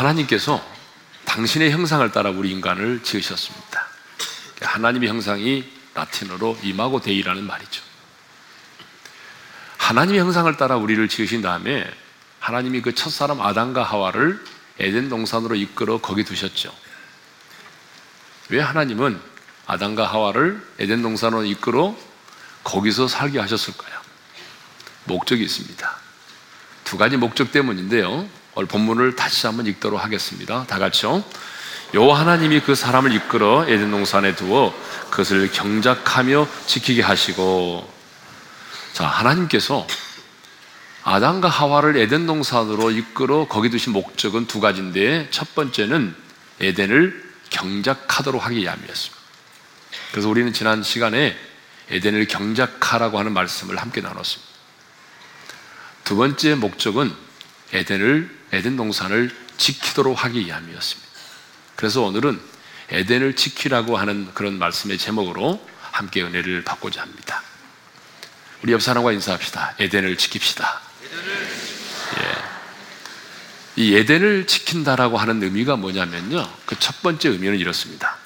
하나님께서 당신의 형상을 따라 우리 인간을 지으셨습니다. 하나님의 형상이 라틴어로 Imago Dei라는 말이죠. 하나님의 형상을 따라 우리를 지으신 다음에 하나님이 그 첫사람 아담과 하와를 에덴 동산으로 이끌어 거기 두셨죠. 왜 하나님은 아담과 하와를 에덴 동산으로 이끌어 거기서 살게 하셨을까요? 목적이 있습니다. 두 가지 목적 때문인데요. 오늘 본문을 다시 한번 읽도록 하겠습니다. 다 같이요. 여 하나님이 그 사람을 이끌어 에덴 동산에 두어 그것을 경작하며 지키게 하시고 자 하나님께서 아담과 하와를 에덴 동산으로 이끌어 거기 두신 목적은 두 가지인데 첫 번째는 에덴을 경작하도록 하기 위함이었습니다. 그래서 우리는 지난 시간에 에덴을 경작하라고 하는 말씀을 함께 나눴습니다. 두 번째 목적은 에덴을 에덴 동산을 지키도록 하기 위함이었습니다. 그래서 오늘은 에덴을 지키라고 하는 그런 말씀의 제목으로 함께 은혜를 받고자 합니다. 우리 옆 사람과 인사합시다. 에덴을 지킵시다. 예. 이 에덴을 지킨다라고 하는 의미가 뭐냐면요. 그 첫 번째 의미는 이렇습니다.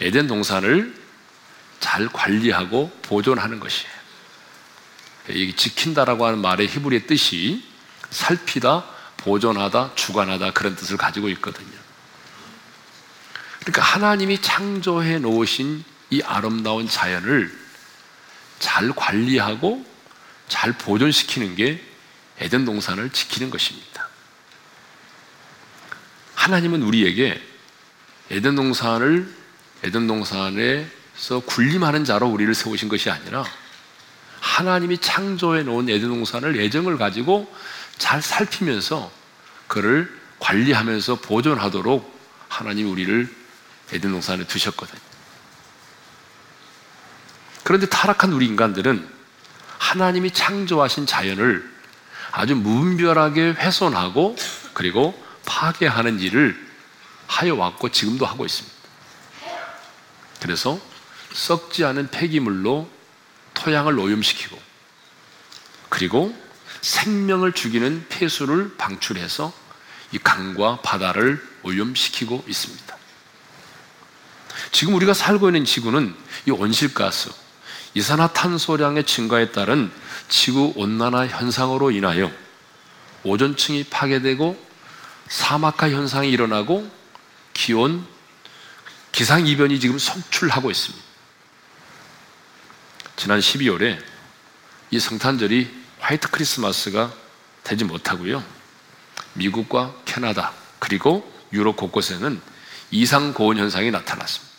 에덴 동산을 잘 관리하고 보존하는 것이에요. 이 지킨다라고 하는 말의 히브리의 뜻이 살피다, 보존하다, 주관하다 그런 뜻을 가지고 있거든요. 그러니까 하나님이 창조해 놓으신 이 아름다운 자연을 잘 관리하고 잘 보존시키는 게 에덴 동산을 지키는 것입니다. 하나님은 우리에게 에덴 동산을 에덴 동산에서 군림하는 자로 우리를 세우신 것이 아니라 하나님이 창조해 놓은 에덴 동산을 애정을 가지고 잘 살피면서 그를 관리하면서 보존하도록 하나님이 우리를 에덴 동산에 두셨거든요. 그런데 타락한 우리 인간들은 하나님이 창조하신 자연을 아주 무분별하게 훼손하고 그리고 파괴하는 일을 하여 왔고 지금도 하고 있습니다. 그래서 썩지 않은 폐기물로 토양을 오염시키고 그리고 생명을 죽이는 폐수를 방출해서 이 강과 바다를 오염시키고 있습니다. 지금 우리가 살고 있는 지구는 이 온실가스, 이산화탄소량의 증가에 따른 지구 온난화 현상으로 인하여 오존층이 파괴되고 사막화 현상이 일어나고 기온, 기상 이변이 지금 속출하고 있습니다. 지난 12월에 이 성탄절이 화이트 크리스마스가 되지 못하고요. 미국과 캐나다 그리고 유럽 곳곳에는 이상 고온 현상이 나타났습니다.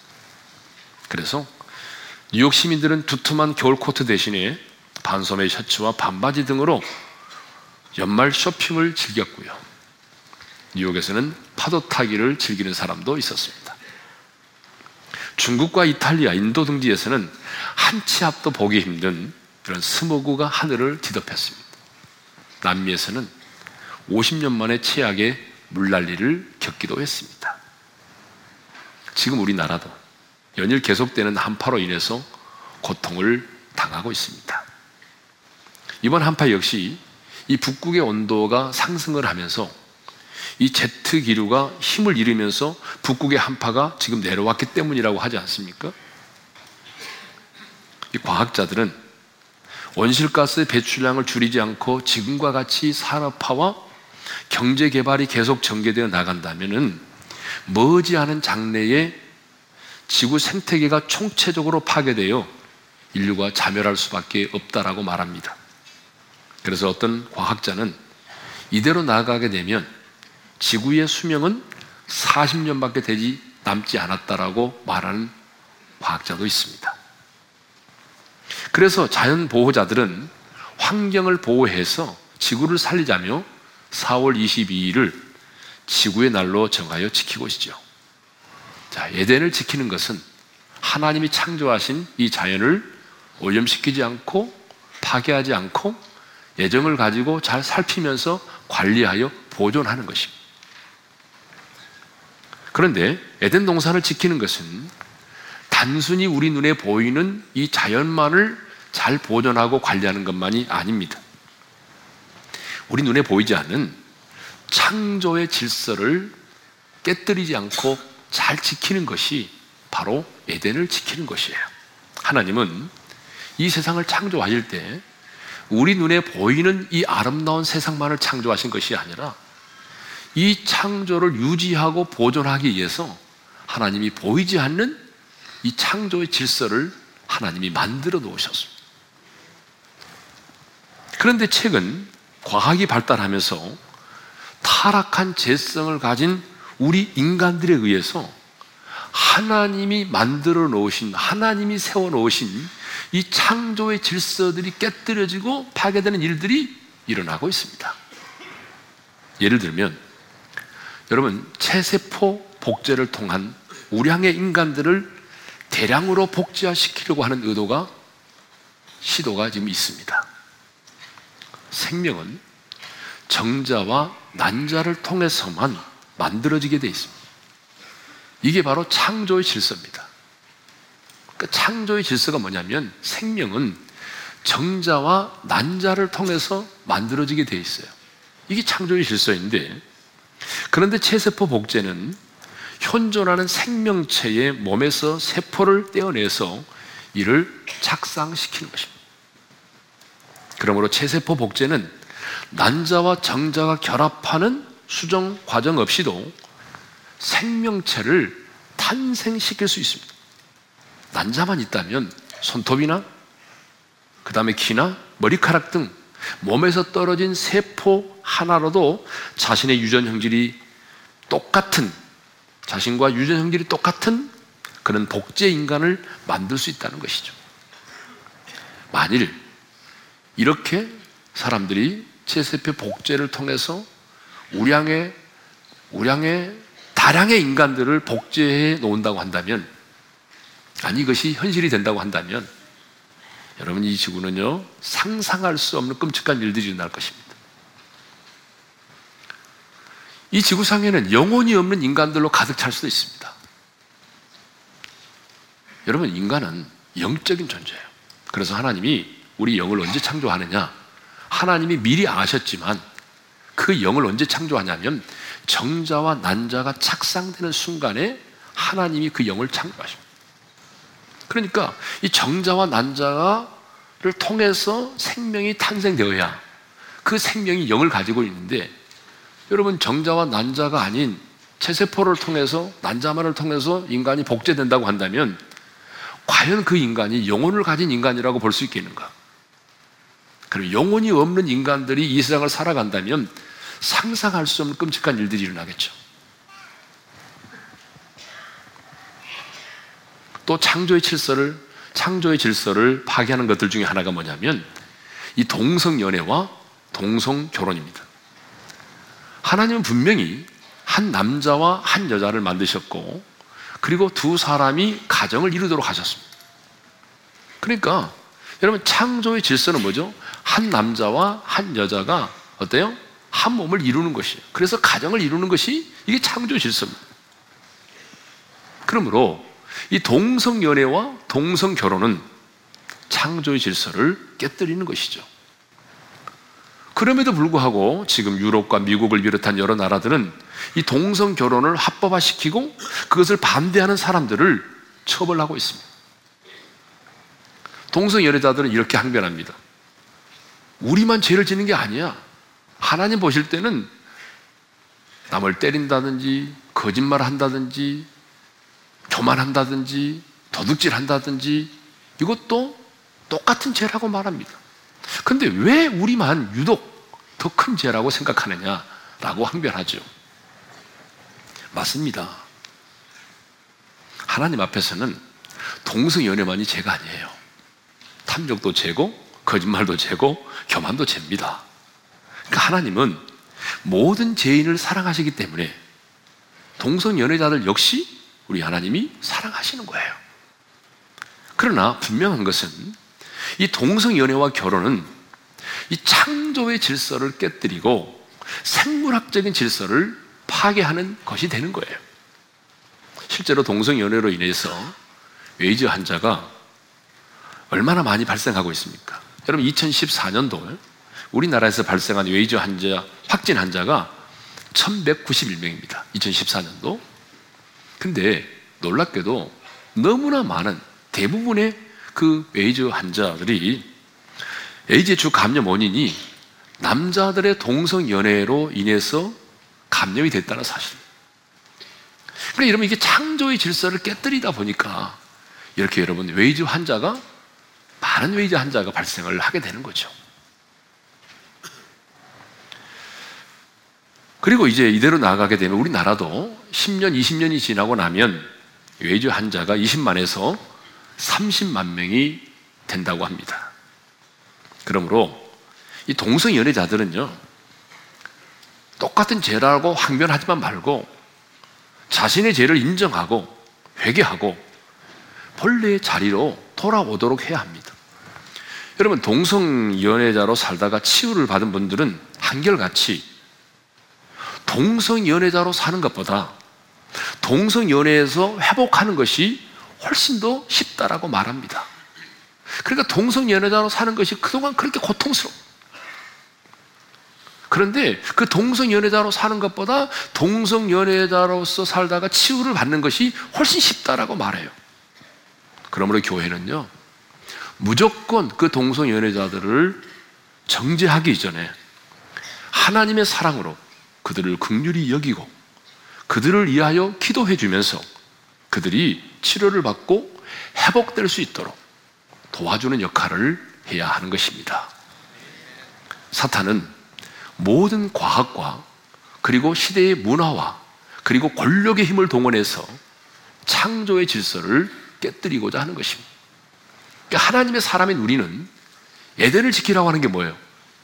그래서 뉴욕 시민들은 두툼한 겨울 코트 대신에 반소매 셔츠와 반바지 등으로 연말 쇼핑을 즐겼고요. 뉴욕에서는 파도 타기를 즐기는 사람도 있었습니다. 중국과 이탈리아, 인도 등지에서는 한 치 앞도 보기 힘든 이런 스모그가 하늘을 뒤덮였습니다. 남미에서는 50년 만에 최악의 물난리를 겪기도 했습니다. 지금 우리나라도 연일 계속되는 한파로 인해서 고통을 당하고 있습니다. 이번 한파 역시 이 북극의 온도가 상승을 하면서 이 제트 기류가 힘을 잃으면서 북극의 한파가 지금 내려왔기 때문이라고 하지 않습니까? 이 과학자들은 온실가스 배출량을 줄이지 않고 지금과 같이 산업화와 경제 개발이 계속 전개되어 나간다면은 머지않은 장래에 지구 생태계가 총체적으로 파괴되어 인류가 자멸할 수밖에 없다라고 말합니다. 그래서 어떤 과학자는 이대로 나아가게 되면 지구의 수명은 40년밖에 되지 남지 않았다라고 말하는 과학자도 있습니다. 그래서 자연 보호자들은 환경을 보호해서 지구를 살리자며 4월 22일을 지구의 날로 정하여 지키고 있죠. 자, 에덴을 지키는 것은 하나님이 창조하신 이 자연을 오염시키지 않고 파괴하지 않고 예정을 가지고 잘 살피면서 관리하여 보존하는 것입니다. 그런데 에덴 동산을 지키는 것은 단순히 우리 눈에 보이는 이 자연만을 잘 보존하고 관리하는 것만이 아닙니다. 우리 눈에 보이지 않는 창조의 질서를 깨뜨리지 않고 잘 지키는 것이 바로 에덴을 지키는 것이에요. 하나님은 이 세상을 창조하실 때 우리 눈에 보이는 이 아름다운 세상만을 창조하신 것이 아니라 이 창조를 유지하고 보존하기 위해서 하나님이 보이지 않는 이 창조의 질서를 하나님이 만들어 놓으셨습니다. 그런데 최근 과학이 발달하면서 타락한 재성을 가진 우리 인간들에 의해서 하나님이 만들어 놓으신, 하나님이 세워 놓으신 이 창조의 질서들이 깨뜨려지고 파괴되는 일들이 일어나고 있습니다. 예를 들면, 여러분, 체세포 복제를 통한 우량의 인간들을 대량으로 복제화시키려고 하는 의도가, 시도가 지금 있습니다. 생명은 정자와 난자를 통해서만 만들어지게 되어 있습니다. 이게 바로 창조의 질서입니다. 그러니까 창조의 질서가 뭐냐면 생명은 정자와 난자를 통해서 만들어지게 되어 있어요. 이게 창조의 질서인데 그런데 체세포 복제는 현존하는 생명체의 몸에서 세포를 떼어내서 이를 착상시키는 것입니다. 그러므로 체세포 복제는 난자와 정자가 결합하는 수정 과정 없이도 생명체를 탄생시킬 수 있습니다. 난자만 있다면 손톱이나 그 다음에 키나 머리카락 등 몸에서 떨어진 세포 하나로도 자신의 유전 형질이 똑같은 자신과 유전 형질이 똑같은 그런 복제 인간을 만들 수 있다는 것이죠. 만일 이렇게 사람들이 제세표 복제를 통해서 우량의 우량의 다량의 인간들을 복제해 놓는다고 한다면 아니 이것이 현실이 된다고 한다면 여러분 이 지구는요 상상할 수 없는 끔찍한 일들이 일어날 것입니다. 이 지구상에는 영혼이 없는 인간들로 가득 찰 수도 있습니다. 여러분 인간은 영적인 존재예요. 그래서 하나님이 우리 영을 언제 창조하느냐? 하나님이 미리 아셨지만 그 영을 언제 창조하냐면 정자와 난자가 착상되는 순간에 하나님이 그 영을 창조하십니다. 그러니까 이 정자와 난자를 통해서 생명이 탄생되어야 그 생명이 영을 가지고 있는데 여러분 정자와 난자가 아닌 체세포를 통해서 난자만을 통해서 인간이 복제된다고 한다면 과연 그 인간이 영혼을 가진 인간이라고 볼 수 있겠는가? 그리고 영혼이 없는 인간들이 이 세상을 살아간다면 상상할 수 없는 끔찍한 일들이 일어나겠죠. 또 창조의 질서를 창조의 질서를 파괴하는 것들 중에 하나가 뭐냐면 이 동성 연애와 동성 결혼입니다. 하나님은 분명히 한 남자와 한 여자를 만드셨고 그리고 두 사람이 가정을 이루도록 하셨습니다. 그러니까 여러분 창조의 질서는 뭐죠? 한 남자와 한 여자가 어때요? 한 몸을 이루는 것이에요. 그래서 가정을 이루는 것이 이게 창조 질서입니다. 그러므로 이 동성 연애와 동성 결혼은 창조의 질서를 깨뜨리는 것이죠. 그럼에도 불구하고 지금 유럽과 미국을 비롯한 여러 나라들은 이 동성 결혼을 합법화시키고 그것을 반대하는 사람들을 처벌하고 있습니다. 동성 연애자들은 이렇게 항변합니다. 우리만 죄를 지는 게 아니야. 하나님 보실 때는 남을 때린다든지, 거짓말 한다든지, 교만한다든지, 도둑질 한다든지, 이것도 똑같은 죄라고 말합니다. 근데 왜 우리만 유독 더 큰 죄라고 생각하느냐라고 항변하죠. 맞습니다. 하나님 앞에서는 동성연애만이 죄가 아니에요. 탐욕도 죄고, 거짓말도 죄고, 교만도 죄입니다. 그러니까 하나님은 모든 죄인을 사랑하시기 때문에 동성 연애자들 역시 우리 하나님이 사랑하시는 거예요. 그러나 분명한 것은 이 동성 연애와 결혼은 이 창조의 질서를 깨뜨리고 생물학적인 질서를 파괴하는 것이 되는 거예요. 실제로 동성 연애로 인해서 에이즈 환자가 얼마나 많이 발생하고 있습니까? 여러분 2014년도 우리나라에서 발생한 에이즈 환자 확진 환자가 1191명입니다. 2014년도. 근데 놀랍게도 너무나 많은 대부분의 그 에이즈 환자들이 에이즈의 주 감염 원인이 남자들의 동성 연애로 인해서 감염이 됐다는 사실. 그러니까 여러분 이게 창조의 질서를 깨뜨리다 보니까 이렇게 여러분 에이즈 환자가 많은 에이즈 환자가 발생을 하게 되는 거죠. 그리고 이제 이대로 나아가게 되면 우리나라도 10년, 20년이 지나고 나면 에이즈 환자가 20만에서 30만 명이 된다고 합니다. 그러므로 이 동성 연애자들은요, 똑같은 죄라고 항변하지만 말고 자신의 죄를 인정하고 회개하고 본래의 자리로 돌아오도록 해야 합니다. 여러분, 동성 연애자로 살다가 치유를 받은 분들은 한결같이 동성 연애자로 사는 것보다 동성 연애에서 회복하는 것이 훨씬 더 쉽다라고 말합니다. 그러니까 동성 연애자로 사는 것이 그동안 그렇게 고통스러워. 그런데 그 동성 연애자로 사는 것보다 동성 연애자로서 살다가 치유를 받는 것이 훨씬 쉽다라고 말해요. 그러므로 교회는요, 무조건 그 동성 연애자들을 정죄하기 전에 하나님의 사랑으로 그들을 극률히 여기고 그들을 위하여 기도해 주면서 그들이 치료를 받고 회복될 수 있도록 도와주는 역할을 해야 하는 것입니다. 사탄은 모든 과학과 그리고 시대의 문화와 그리고 권력의 힘을 동원해서 창조의 질서를 깨뜨리고자 하는 것입니다. 그러니까 하나님의 사람인 우리는 에덴을 지키라고 하는 게 뭐예요?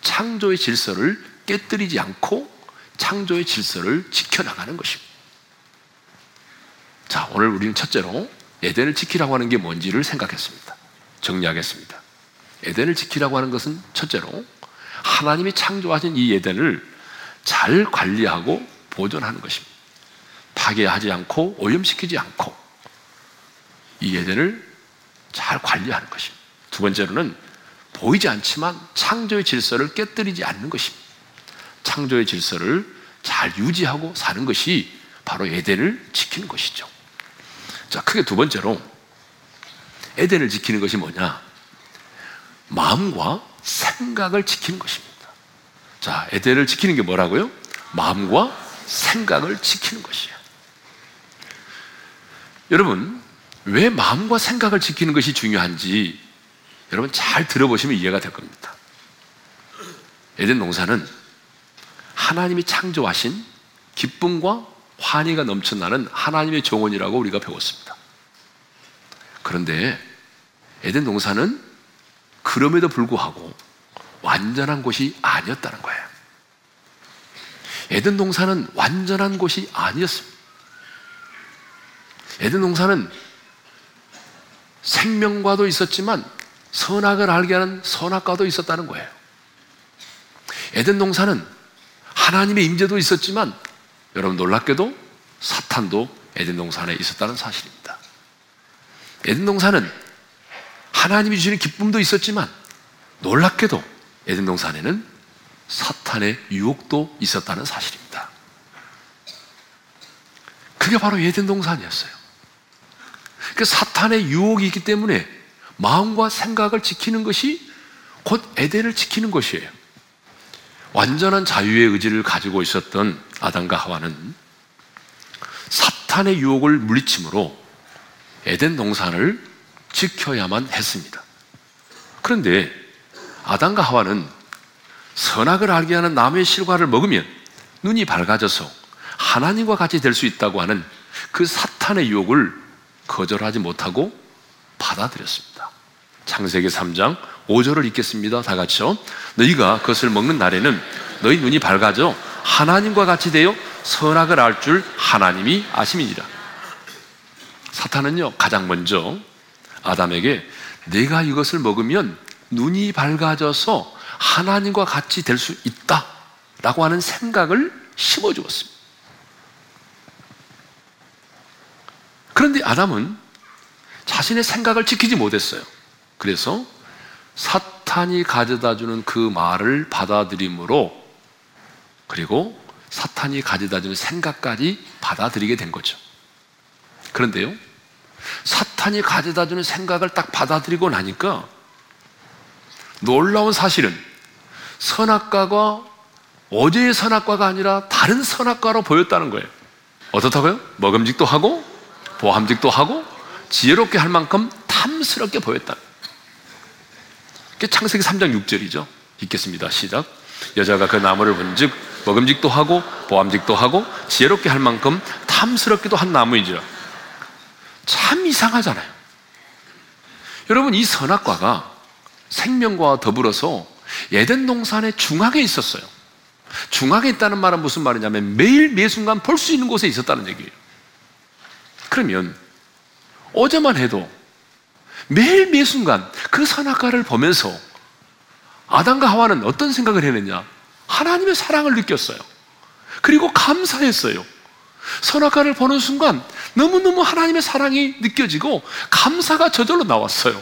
창조의 질서를 깨뜨리지 않고 창조의 질서를 지켜나가는 것입니다. 자, 오늘 우리는 첫째로 에덴을 지키라고 하는 게 뭔지를 생각했습니다. 정리하겠습니다. 에덴을 지키라고 하는 것은 첫째로 하나님이 창조하신 이 에덴을 잘 관리하고 보존하는 것입니다. 파괴하지 않고 오염시키지 않고 이 에덴을 잘 관리하는 것입니다. 두 번째로는 보이지 않지만 창조의 질서를 깨뜨리지 않는 것입니다. 창조의 질서를 잘 유지하고 사는 것이 바로 에덴을 지키는 것이죠. 자, 크게 두 번째로 에덴을 지키는 것이 뭐냐? 마음과 생각을 지키는 것입니다. 자, 에덴을 지키는 게 뭐라고요? 마음과 생각을 지키는 것이에요. 여러분, 왜 마음과 생각을 지키는 것이 중요한지 여러분 잘 들어보시면 이해가 될 겁니다. 에덴 농사는 하나님이 창조하신 기쁨과 환희가 넘쳐나는 하나님의 정원이라고 우리가 배웠습니다. 그런데 에덴 동산은 그럼에도 불구하고 완전한 곳이 아니었다는 거예요. 에덴 동산은 완전한 곳이 아니었습니다. 에덴 동산은 생명과도 있었지만 선악을 알게 하는 선악과도 있었다는 거예요. 에덴 동산은 하나님의 임재도 있었지만 여러분 놀랍게도 사탄도 에덴 동산에 있었다는 사실입니다. 에덴 동산은 하나님이 주시는 기쁨도 있었지만 놀랍게도 에덴 동산에는 사탄의 유혹도 있었다는 사실입니다. 그게 바로 에덴 동산이었어요. 그 사탄의 유혹이 있기 때문에 마음과 생각을 지키는 것이 곧 에덴을 지키는 것이에요. 완전한 자유의 의지를 가지고 있었던 아담과 하와는 사탄의 유혹을 물리침으로 에덴 동산을 지켜야만 했습니다. 그런데 아담과 하와는 선악을 알게 하는 나무의 실과를 먹으면 눈이 밝아져서 하나님과 같이 될 수 있다고 하는 그 사탄의 유혹을 거절하지 못하고 받아들였습니다. 창세기 3장 5절을 읽겠습니다. 다 같이요. 너희가 그것을 먹는 날에는 너희 눈이 밝아져 하나님과 같이 되어 선악을 알 줄 하나님이 아심이니라. 사탄은요, 가장 먼저 아담에게 내가 이것을 먹으면 눈이 밝아져서 하나님과 같이 될 수 있다. 라고 하는 생각을 심어 주었습니다. 그런데 아담은 자신의 생각을 지키지 못했어요. 그래서 사탄이 가져다 주는 그 말을 받아들임으로 그리고 사탄이 가져다 주는 생각까지 받아들이게 된 거죠. 그런데요, 사탄이 가져다 주는 생각을 딱 받아들이고 나니까 놀라운 사실은 선악과가 어제의 선악과가 아니라 다른 선악과로 보였다는 거예요. 어떻다고요? 먹음직도 하고 보함직도 하고 지혜롭게 할 만큼 탐스럽게 보였다. 그게 창세기 3장 6절이죠. 읽겠습니다. 시작. 여자가 그 나무를 본즉 먹음직도 하고 보함직도 하고 지혜롭게 할 만큼 탐스럽기도 한 나무인지라. 참 이상하잖아요. 여러분 이 선악과가 생명과 더불어서 에덴 동산의 중앙에 있었어요. 중앙에 있다는 말은 무슨 말이냐면 매일 매 순간 볼 수 있는 곳에 있었다는 얘기예요. 그러면 어제만 해도 매일 매 순간 그 선악과를 보면서 아담과 하와는 어떤 생각을 해냈냐? 하나님의 사랑을 느꼈어요. 그리고 감사했어요. 선악과를 보는 순간 너무너무 하나님의 사랑이 느껴지고 감사가 저절로 나왔어요.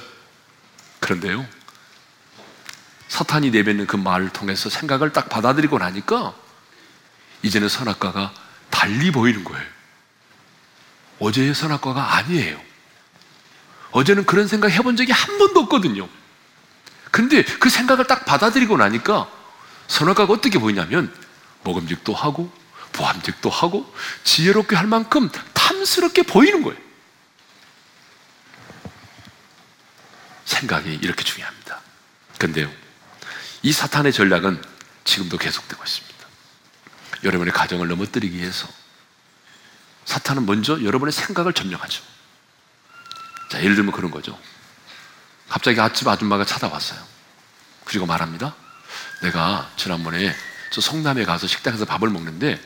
그런데요. 사탄이 내뱉는 그 말을 통해서 생각을 딱 받아들이고 나니까 이제는 선악과가 달리 보이는 거예요. 어제의 선악과가 아니에요. 어제는 그런 생각 해본 적이 한 번도 없거든요. 근데 그 생각을 딱 받아들이고 나니까 선악과가 어떻게 보이냐면 먹음직도 하고 보암직도 하고 지혜롭게 할 만큼 탐스럽게 보이는 거예요. 생각이 이렇게 중요합니다. 근데요, 이 사탄의 전략은 지금도 계속되고 있습니다. 여러분의 가정을 넘어뜨리기 위해서 사탄은 먼저 여러분의 생각을 점령하죠. 자, 예를 들면 그런 거죠. 갑자기 아집 아줌마가 찾아왔어요. 그리고 말합니다. 내가 지난번에 저 성남에 가서 식당에서 밥을 먹는데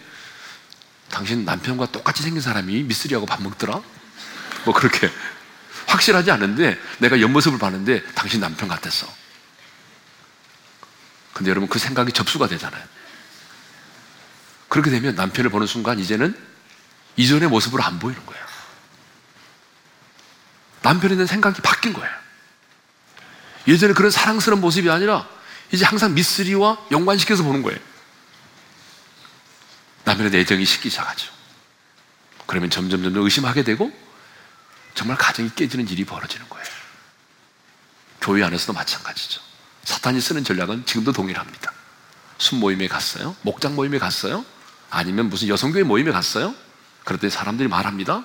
당신 남편과 똑같이 생긴 사람이 미쓰리하고 밥 먹더라? 뭐 그렇게 확실하지 않은데 내가 옆모습을 봤는데 당신 남편 같았어. 근데 여러분 그 생각이 접수가 되잖아요. 그렇게 되면 남편을 보는 순간 이제는 이전의 모습으로 안 보이는 거예요. 남편에 대한 생각이 바뀐 거예요. 예전에 그런 사랑스러운 모습이 아니라 이제 항상 미쓰리와 연관시켜서 보는 거예요. 남편에 대한 애정이 식기 시작하죠. 그러면 점점 점점 의심하게 되고 정말 가정이 깨지는 일이 벌어지는 거예요. 교회 안에서도 마찬가지죠. 사탄이 쓰는 전략은 지금도 동일합니다. 순 모임에 갔어요? 목장 모임에 갔어요? 아니면 무슨 여성교회 모임에 갔어요? 때 사람들이 말합니다.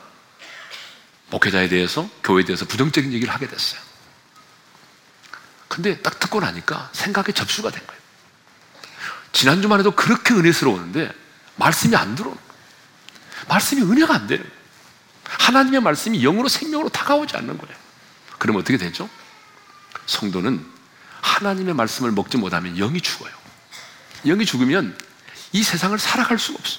목회자에 대해서, 교회에 대해서 부정적인 얘기를 하게 됐어요. 근데 딱 듣고 나니까 생각에 접수가 된 거예요. 지난주만 해도 그렇게 은혜스러웠는데 말씀이 안 들어오는 거예요. 말씀이 은혜가 안 되는 거예요. 하나님의 말씀이 영으로 생명으로 다가오지 않는 거예요. 그러면 어떻게 되죠? 성도는 하나님의 말씀을 먹지 못하면 영이 죽어요. 영이 죽으면 이 세상을 살아갈 수가 없어.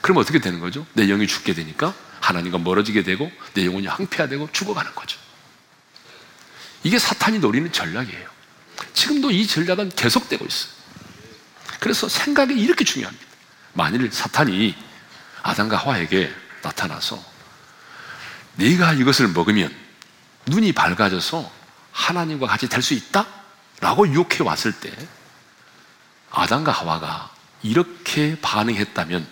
그럼 어떻게 되는 거죠? 내 영이 죽게 되니까 하나님과 멀어지게 되고 내 영혼이 황폐화되고 죽어가는 거죠. 이게 사탄이 노리는 전략이에요. 지금도 이 전략은 계속되고 있어요. 그래서 생각이 이렇게 중요합니다. 만일 사탄이 아담과 하와에게 나타나서 네가 이것을 먹으면 눈이 밝아져서 하나님과 같이 될 수 있다? 라고 유혹해 왔을 때 아담과 하와가 이렇게 반응했다면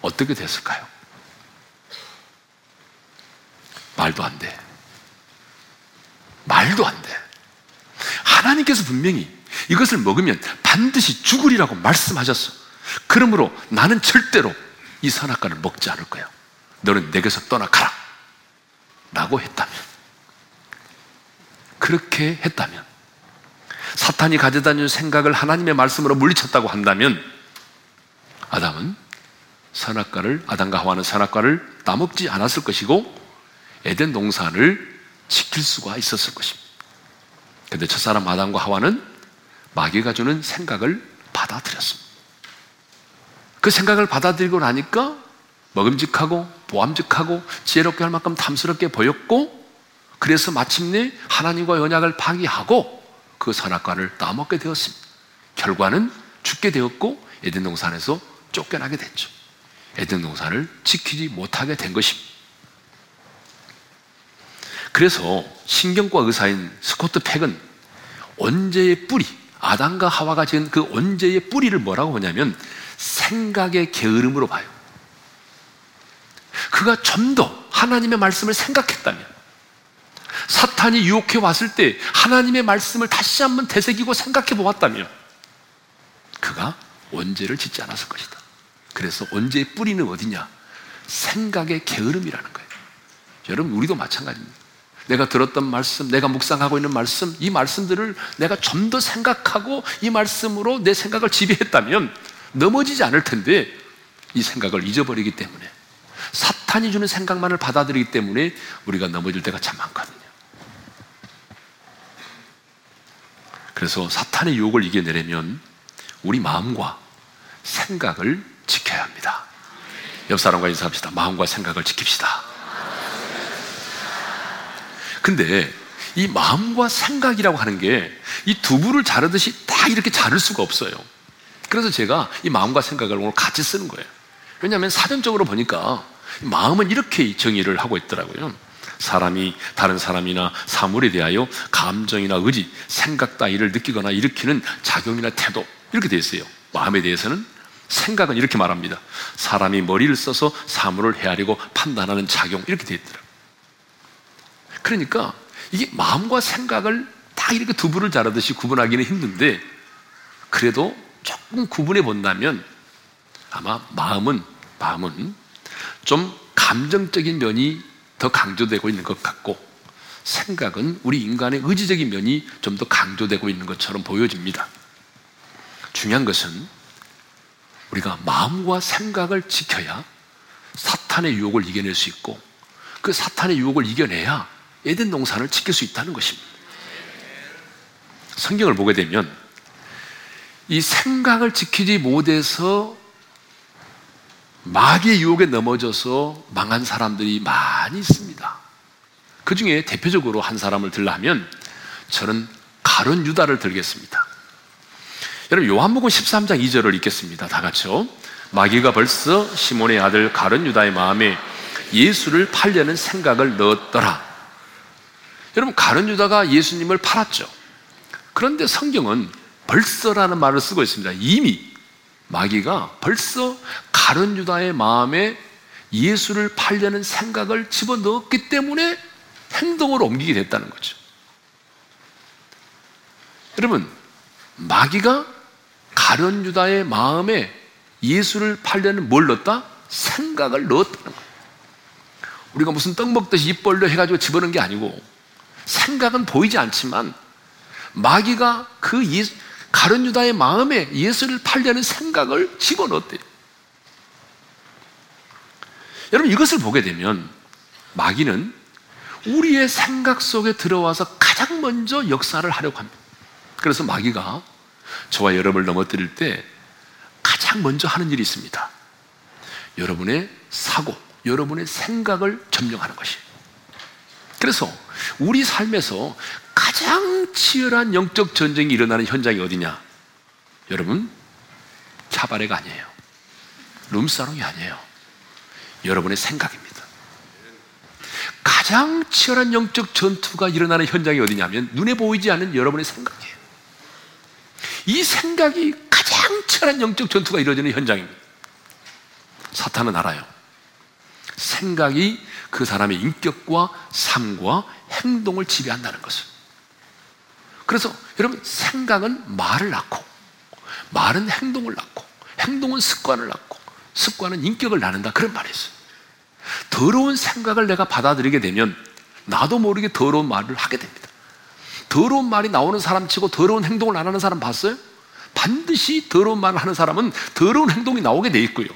어떻게 됐을까요? 말도 안 돼. 말도 안 돼. 하나님께서 분명히 이것을 먹으면 반드시 죽으리라고 말씀하셨어. 그러므로 나는 절대로 이 선악과를 먹지 않을 거야. 너는 내게서 떠나가라. 라고 했다면. 그렇게 했다면. 사탄이 가져다 준 생각을 하나님의 말씀으로 물리쳤다고 한다면 아담은 선악과를 아담과 하와는 선악과를 따먹지 않았을 것이고 에덴 동산을 지킬 수가 있었을 것입니다. 근데 첫사람 아담과 하와는 마귀가 주는 생각을 받아들였습니다. 그 생각을 받아들이고 나니까 먹음직하고 보암직하고 지혜롭게 할 만큼 탐스럽게 보였고 그래서 마침내 하나님과 연약을 파기하고 그 선악과를 따먹게 되었습니다. 결과는 죽게 되었고 에덴 동산에서 쫓겨나게 됐죠. 에덴 동산을 지키지 못하게 된 것입니다. 그래서 신경과 의사인 스코트 팩은 언제의 뿌리, 아담과 하와가 지은 그 언제의 뿌리를 뭐라고 하냐면 생각의 게으름으로 봐요. 그가 좀 더 하나님의 말씀을 생각했다면, 사탄이 유혹해 왔을 때 하나님의 말씀을 다시 한번 되새기고 생각해 보았다면, 그가 원죄를 짓지 않았을 것이다. 그래서 원죄의 뿌리는 어디냐? 생각의 게으름이라는 거예요. 여러분, 우리도 마찬가지입니다. 내가 들었던 말씀, 내가 묵상하고 있는 말씀, 이 말씀들을 내가 좀 더 생각하고 이 말씀으로 내 생각을 지배했다면 넘어지지 않을 텐데 이 생각을 잊어버리기 때문에 사탄이 주는 생각만을 받아들이기 때문에 우리가 넘어질 때가 참 많거든요. 그래서 사탄의 유혹을 이겨내려면 우리 마음과 생각을 지켜야 합니다. 옆 사람과 인사합시다. 마음과 생각을 지킵시다. 근데 이 마음과 생각이라고 하는 게 이 두부를 자르듯이 딱 이렇게 자를 수가 없어요. 그래서 제가 이 마음과 생각을 오늘 같이 쓰는 거예요. 왜냐하면 사전적으로 보니까 마음은 이렇게 정의를 하고 있더라고요. 사람이 다른 사람이나 사물에 대하여 감정이나 의지, 생각 따위를 느끼거나 일으키는 작용이나 태도 이렇게 되어 있어요. 마음에 대해서는 생각은 이렇게 말합니다. 사람이 머리를 써서 사물을 헤아리고 판단하는 작용 이렇게 되어 있더라고요. 그러니까 이게 마음과 생각을 딱 이렇게 두 부를 자르듯이 구분하기는 힘든데 그래도 조금 구분해 본다면 아마 마음은 마음은 좀 감정적인 면이 더 강조되고 있는 것 같고 생각은 우리 인간의 의지적인 면이 좀 더 강조되고 있는 것처럼 보여집니다. 중요한 것은 우리가 마음과 생각을 지켜야 사탄의 유혹을 이겨낼 수 있고 그 사탄의 유혹을 이겨내야 에덴 농산을 지킬 수 있다는 것입니다. 성경을 보게 되면 이 생각을 지키지 못해서 마귀의 유혹에 넘어져서 망한 사람들이 많이 있습니다. 그 중에 대표적으로 한 사람을 들라면 저는 가론 유다를 들겠습니다. 여러분 요한복음 13장 2절을 읽겠습니다. 다 같이요. 마귀가 벌써 시몬의 아들 가론 유다의 마음에 예수를 팔려는 생각을 넣었더라. 여러분 가론 유다가 예수님을 팔았죠. 그런데 성경은 벌써라는 말을 쓰고 있습니다. 이미 마귀가 벌써 가론 유다의 마음에 예수를 팔려는 생각을 집어넣었기 때문에 행동으로 옮기게 됐다는 거죠. 여러분, 마귀가 가련 유다의 마음에 예수를 팔려는 뭘 넣었다? 생각을 넣었다는 거예요. 우리가 무슨 떡 먹듯이 입 벌려 해가지고 집어넣은 게 아니고 생각은 보이지 않지만 마귀가 그 예수, 가련 유다의 마음에 예수를 팔려는 생각을 집어넣었대요. 여러분 이것을 보게 되면 마귀는 우리의 생각 속에 들어와서 가장 먼저 역사를 하려고 합니다. 그래서 마귀가 저와 여러분을 넘어뜨릴 때 가장 먼저 하는 일이 있습니다. 여러분의 사고, 여러분의 생각을 점령하는 것이에요. 그래서 우리 삶에서 가장 치열한 영적 전쟁이 일어나는 현장이 어디냐? 여러분, 차바레가 아니에요. 룸사롱이 아니에요. 여러분의 생각입니다. 가장 치열한 영적 전투가 일어나는 현장이 어디냐면 눈에 보이지 않는 여러분의 생각이에요. 이 생각이 가장 치열한 영적 전투가 이루어지는 현장입니다. 사탄은 알아요. 생각이 그 사람의 인격과 삶과 행동을 지배한다는 것을. 그래서 여러분 생각은 말을 낳고 말은 행동을 낳고 행동은 습관을 낳고 습관은 인격을 낳는다 그런 말이 있어요. 더러운 생각을 내가 받아들이게 되면 나도 모르게 더러운 말을 하게 됩니다. 더러운 말이 나오는 사람 치고 더러운 행동을 안 하는 사람 봤어요? 반드시 더러운 말을 하는 사람은 더러운 행동이 나오게 돼 있고요.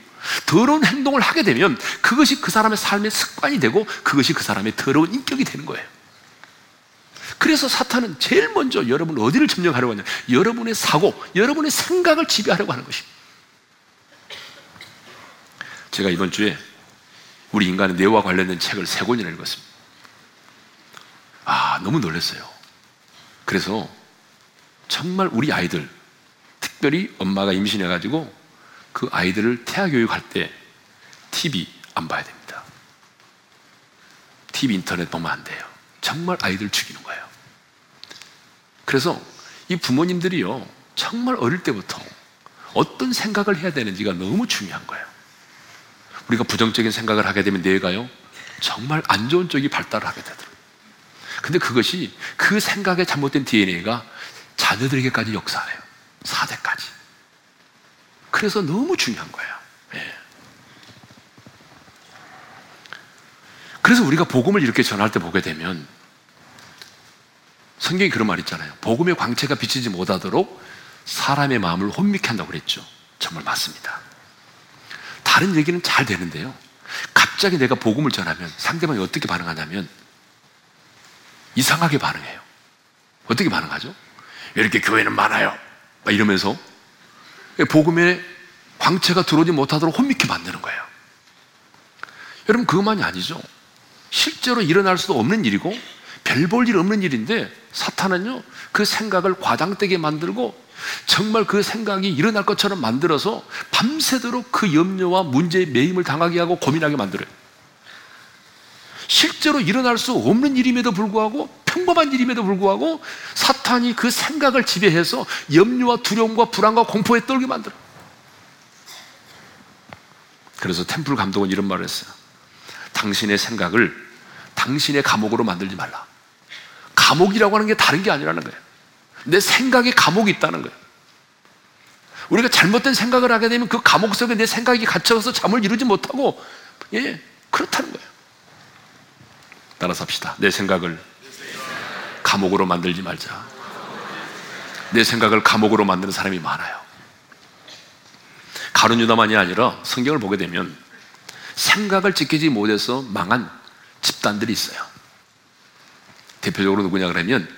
더러운 행동을 하게 되면 그것이 그 사람의 삶의 습관이 되고 그것이 그 사람의 더러운 인격이 되는 거예요. 그래서 사탄은 제일 먼저 여러분 어디를 점령하려고 하냐? 여러분의 사고, 여러분의 생각을 지배하려고 하는 것입니다. 제가 이번 주에 우리 인간의 뇌와 관련된 책을 세 권이나 읽었습니다. 아, 너무 놀랐어요. 그래서 정말 우리 아이들, 특별히 엄마가 임신해가지고 그 아이들을 태아 교육할 때 TV 안 봐야 됩니다. TV 인터넷 보면 안 돼요. 정말 아이들 죽이는 거예요. 그래서 이 부모님들이요, 정말 어릴 때부터 어떤 생각을 해야 되는지가 너무 중요한 거예요. 우리가 부정적인 생각을 하게 되면 뇌가요, 정말 안 좋은 쪽이 발달을 하게 되더라고요. 근데 그것이 그 생각의 잘못된 DNA가 자녀들에게까지 역사해요. 4대까지. 그래서 너무 중요한 거예요. 예. 그래서 우리가 복음을 이렇게 전할 때 보게 되면 성경이 그런 말 있잖아요. 복음의 광채가 비치지 못하도록 사람의 마음을 혼미케 한다고 그랬죠. 정말 맞습니다. 다른 얘기는 잘 되는데요. 갑자기 내가 복음을 전하면 상대방이 어떻게 반응하냐면 이상하게 반응해요. 어떻게 반응하죠? 이렇게 교회는 많아요. 이러면서 복음의 광채가 들어오지 못하도록 혼미케 만드는 거예요. 여러분 그것만이 아니죠. 실제로 일어날 수도 없는 일이고 별 볼 일 없는 일인데 사탄은요 그 생각을 과장되게 만들고 정말 그 생각이 일어날 것처럼 만들어서 밤새도록 그 염려와 문제에 매임을 당하게 하고 고민하게 만들어요. 실제로 일어날 수 없는 일임에도 불구하고 평범한 일임에도 불구하고 사탄이 그 생각을 지배해서 염려와 두려움과 불안과 공포에 떨게 만들어. 그래서 템플 감독은 이런 말을 했어요. 당신의 생각을 당신의 감옥으로 만들지 말라. 감옥이라고 하는 게 다른 게 아니라는 거예요. 내 생각에 감옥이 있다는 거예요. 우리가 잘못된 생각을 하게 되면 그 감옥 속에 내 생각이 갇혀서 잠을 이루지 못하고, 예, 그렇다는 거예요. 따라서 합시다. 내 생각을 감옥으로 만들지 말자. 내 생각을 감옥으로 만드는 사람이 많아요. 가룟 유다만이 아니라 성경을 보게 되면 생각을 지키지 못해서 망한 집단들이 있어요. 대표적으로 누구냐 그러면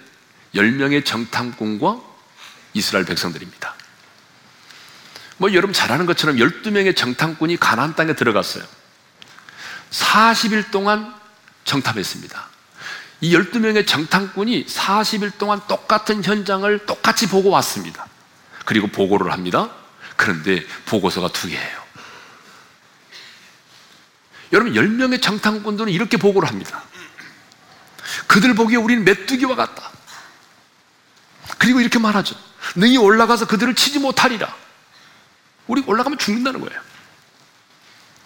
10명의 정탐꾼과 이스라엘 백성들입니다. 뭐 여러분 잘 아는 것처럼 12명의 정탐꾼이 가나안 땅에 들어갔어요. 40일 동안 정탐했습니다. 이 12명의 정탐꾼이 40일 동안 똑같은 현장을 똑같이 보고 왔습니다. 그리고 보고를 합니다. 그런데 보고서가 두 개예요. 여러분, 10명의 정탐꾼들은 이렇게 보고를 합니다. 그들 보기에 우리는 메뚜기와 같다. 그리고 이렇게 말하죠. 능히 올라가서 그들을 치지 못하리라. 우리 올라가면 죽는다는 거예요.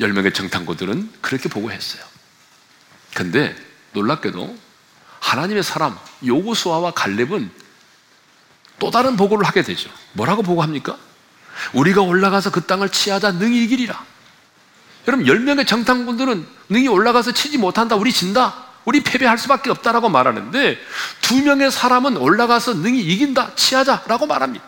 10명의 정탐꾼들은 그렇게 보고했어요. 근데 놀랍게도 하나님의 사람 요구수아와 갈렙은 또 다른 보고를 하게 되죠. 뭐라고 보고합니까? 우리가 올라가서 그 땅을 치하자 능히 이기리라. 여러분 10명의 정탐꾼들은 능히 올라가서 치지 못한다. 우리 진다. 우리 패배할 수밖에 없다라고 말하는데 두 명의 사람은 올라가서 능히 이긴다. 치하자라고 말합니다.